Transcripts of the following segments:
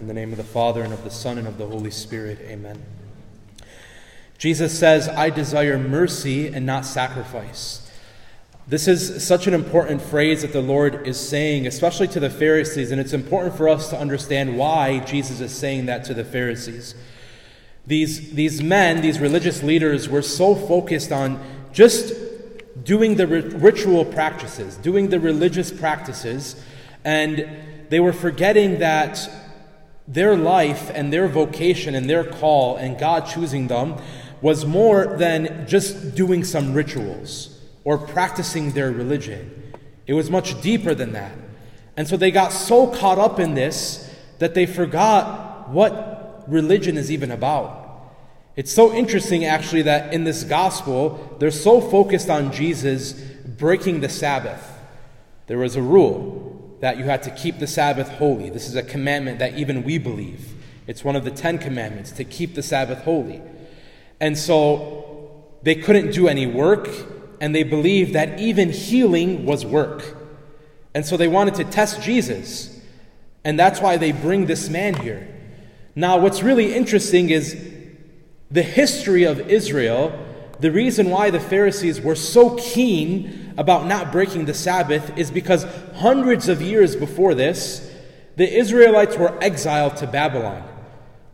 In the name of the Father, and of the Son, and of the Holy Spirit, amen. Jesus says, I desire mercy and not sacrifice. This is such an important phrase that the Lord is saying, especially to the Pharisees, and it's important for us to understand why Jesus is saying that to the Pharisees. These, these men, these religious leaders, were so focused on just doing the ritual practices, doing the religious practices, and they were forgetting that their life and their vocation and their call and God choosing them was more than just doing some rituals or practicing their religion. It was much deeper than that. And so they got so caught up in this that they forgot what religion is even about. It's so interesting, actually, that in this gospel, they're so focused on Jesus breaking the Sabbath. There was a rule that you had to keep the Sabbath holy. This is a commandment that even we believe. It's one of the Ten Commandments to keep the Sabbath holy. And so they couldn't do any work, and they believed that even healing was work. And so they wanted to test Jesus. And that's why they bring this man here. Now, what's really interesting is the history of Israel, the reason why the Pharisees were so keen about not breaking the Sabbath is because hundreds of years before this, the Israelites were exiled to Babylon.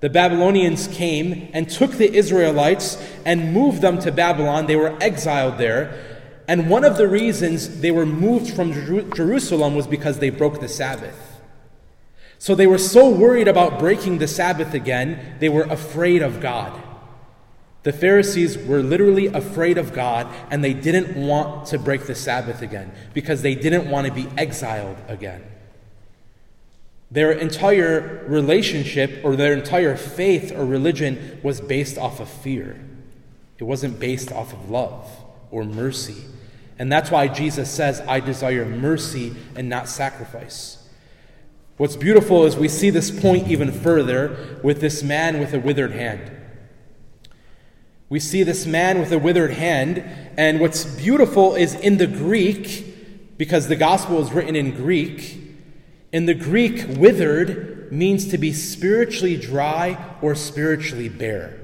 The Babylonians came and took the Israelites and moved them to Babylon. They were exiled there. And one of the reasons they were moved from Jerusalem was because they broke the Sabbath. So they were so worried about breaking the Sabbath again, they were afraid of God. The Pharisees were literally afraid of God and they didn't want to break the Sabbath again because they didn't want to be exiled again. Their entire relationship or their entire faith or religion was based off of fear. It wasn't based off of love or mercy. And that's why Jesus says, I desire mercy and not sacrifice. What's beautiful is we see this point even further with this man with a withered hand. We see this man with a withered hand, and what's beautiful is in the Greek, because the gospel is written in Greek, in the Greek, withered means to be spiritually dry or spiritually bare.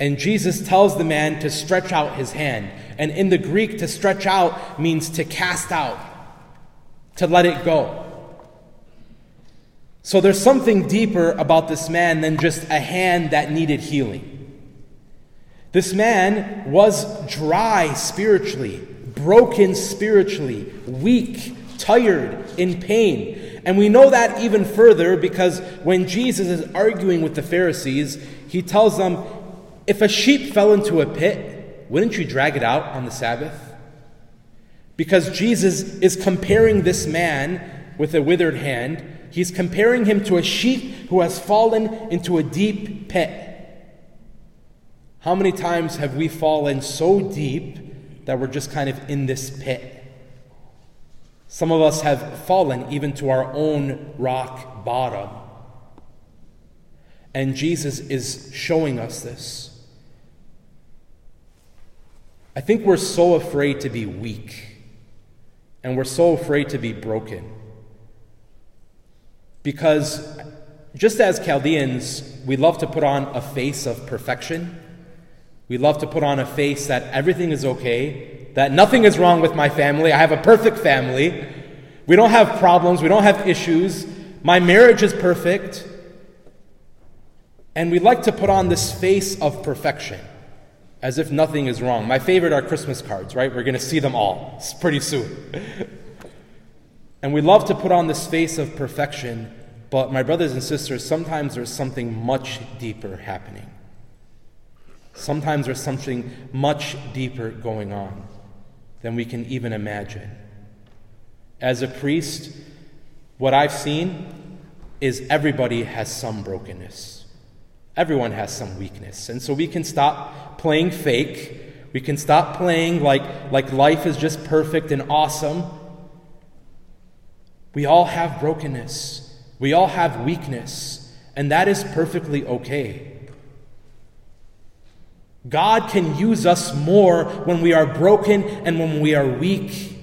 And Jesus tells the man to stretch out his hand. And in the Greek, to stretch out means to cast out, to let it go. So there's something deeper about this man than just a hand that needed healing. This man was dry spiritually, broken spiritually, weak, tired, in pain. And we know that even further because when Jesus is arguing with the Pharisees, he tells them, If a sheep fell into a pit, wouldn't you drag it out on the Sabbath? Because Jesus is comparing this man with a withered hand, he's comparing him to a sheep who has fallen into a deep pit. How many times have we fallen so deep that we're just kind of in this pit? Some of us have fallen even to our own rock bottom. And Jesus is showing us this. I think we're so afraid to be weak, and we're so afraid to be broken. Because just as Chaldeans, we love to put on a face of perfection. We love to put on a face that everything is okay, that nothing is wrong with my family. I have a perfect family. We don't have problems. We don't have issues. My marriage is perfect. And we like to put on this face of perfection as if nothing is wrong. My favorite are Christmas cards, right? We're going to see them all pretty soon. and we love to put on this face of perfection, but my brothers and sisters, sometimes there's something much deeper happening. Sometimes there's something much deeper going on than we can even imagine. As a priest, what I've seen is everybody has some brokenness. Everyone has some weakness. And so we can stop playing fake. We can stop playing like, like life is just perfect and awesome. We all have brokenness. We all have weakness. And that is perfectly okay. God can use us more when we are broken and when we are weak,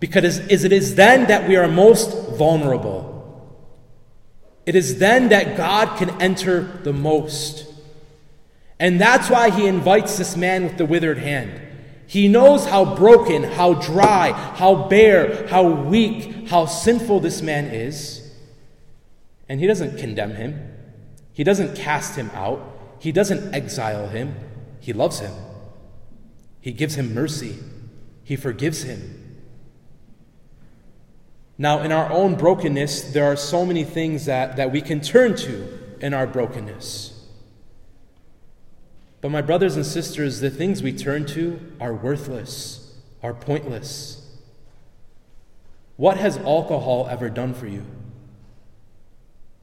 because it is then that we are most vulnerable. It is then that God can enter the most. And that's why he invites this man with the withered hand. He knows how broken, how dry, how bare, how weak, how sinful this man is. And he doesn't condemn him, he doesn't cast him out, he doesn't exile him. He loves him, he gives him mercy, he forgives him. Now, in our own brokenness, there are so many things that, that we can turn to in our brokenness. But, my brothers and sisters, the things we turn to are worthless, are pointless. What has alcohol ever done for you?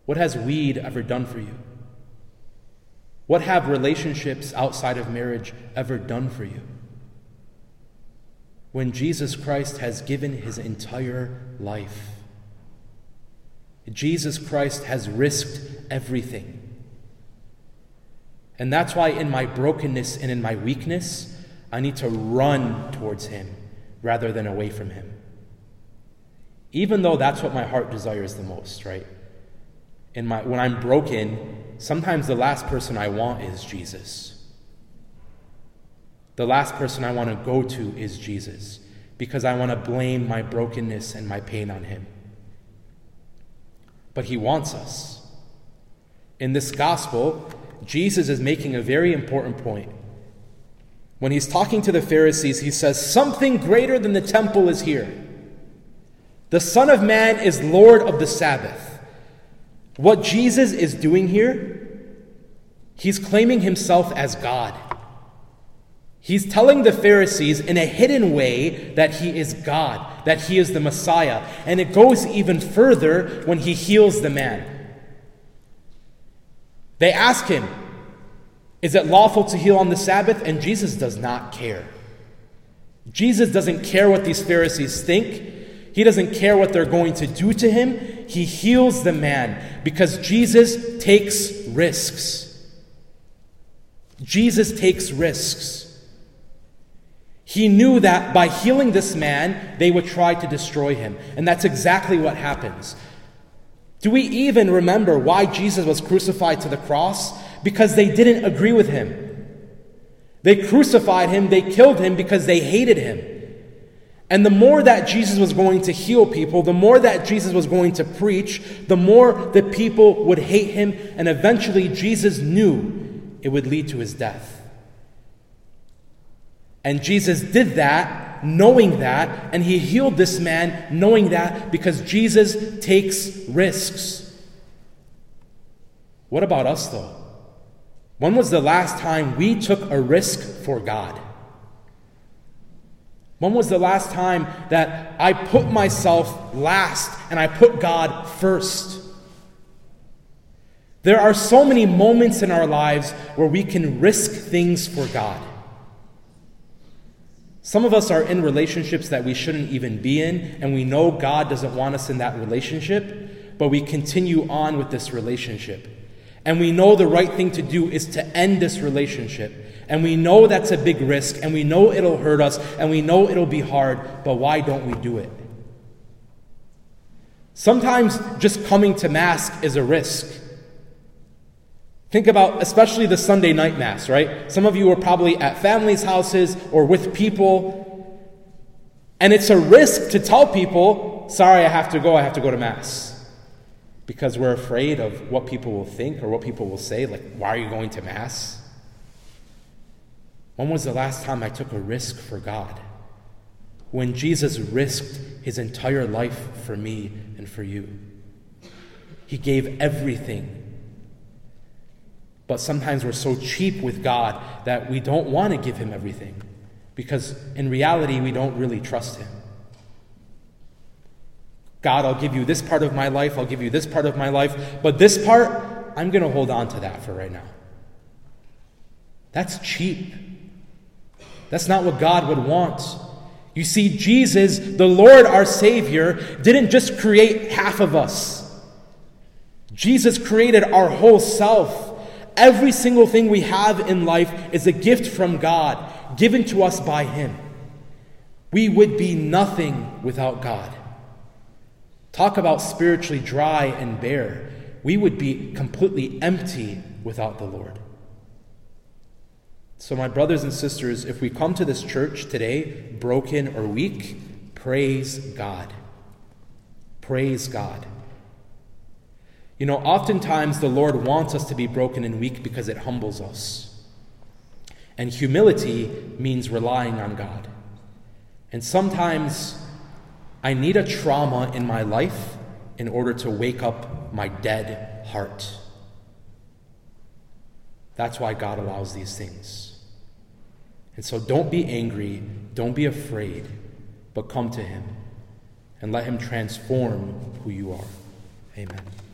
What has weed ever done for you? What have relationships outside of marriage ever done for you? When Jesus Christ has given his entire life, Jesus Christ has risked everything. And that's why, in my brokenness and in my weakness, I need to run towards Him rather than away from Him. Even though that's what my heart desires the most, right? In my, when I'm broken, sometimes the last person I want is Jesus. The last person I want to go to is Jesus because I want to blame my brokenness and my pain on Him. But He wants us. In this gospel, Jesus is making a very important point. When he's talking to the Pharisees, he says, Something greater than the temple is here. The Son of Man is Lord of the Sabbath. What Jesus is doing here, he's claiming himself as God. He's telling the Pharisees in a hidden way that he is God, that he is the Messiah. And it goes even further when he heals the man. They ask him, Is it lawful to heal on the Sabbath? And Jesus does not care. Jesus doesn't care what these Pharisees think. He doesn't care what they're going to do to him. He heals the man because Jesus takes risks. Jesus takes risks. He knew that by healing this man, they would try to destroy him. And that's exactly what happens. Do we even remember why Jesus was crucified to the cross? Because they didn't agree with him. They crucified him, they killed him because they hated him. And the more that Jesus was going to heal people, the more that Jesus was going to preach, the more the people would hate him, and eventually Jesus knew it would lead to his death. And Jesus did that knowing that, and he healed this man knowing that because Jesus takes risks. What about us, though? When was the last time we took a risk for God? When was the last time that I put myself last and I put God first? There are so many moments in our lives where we can risk things for God. Some of us are in relationships that we shouldn't even be in, and we know God doesn't want us in that relationship, but we continue on with this relationship. And we know the right thing to do is to end this relationship. And we know that's a big risk, and we know it'll hurt us, and we know it'll be hard, but why don't we do it? Sometimes just coming to Mass is a risk. Think about especially the Sunday night Mass, right? Some of you are probably at families' houses or with people. And it's a risk to tell people, sorry, I have to go, I have to go to Mass. Because we're afraid of what people will think or what people will say, like, why are you going to Mass? When was the last time I took a risk for God? When Jesus risked his entire life for me and for you. He gave everything but sometimes we're so cheap with God that we don't want to give Him everything because in reality, we don't really trust Him. God, I'll give you this part of my life, I'll give you this part of my life, but this part, I'm going to hold on to that for right now. That's cheap. That's not what God would want. You see, Jesus, the Lord our Savior, didn't just create half of us, Jesus created our whole self. Every single thing we have in life is a gift from God, given to us by Him. We would be nothing without God. Talk about spiritually dry and bare. we would be completely empty without the Lord. So, my brothers and sisters, if we come to this church today broken or weak, praise God. Praise God. You know, oftentimes the Lord wants us to be broken and weak because it humbles us. And humility means relying on God. And sometimes I need a trauma in my life in order to wake up my dead heart. That's why God allows these things. And so don't be angry, don't be afraid, but come to Him and let Him transform who you are. Amen.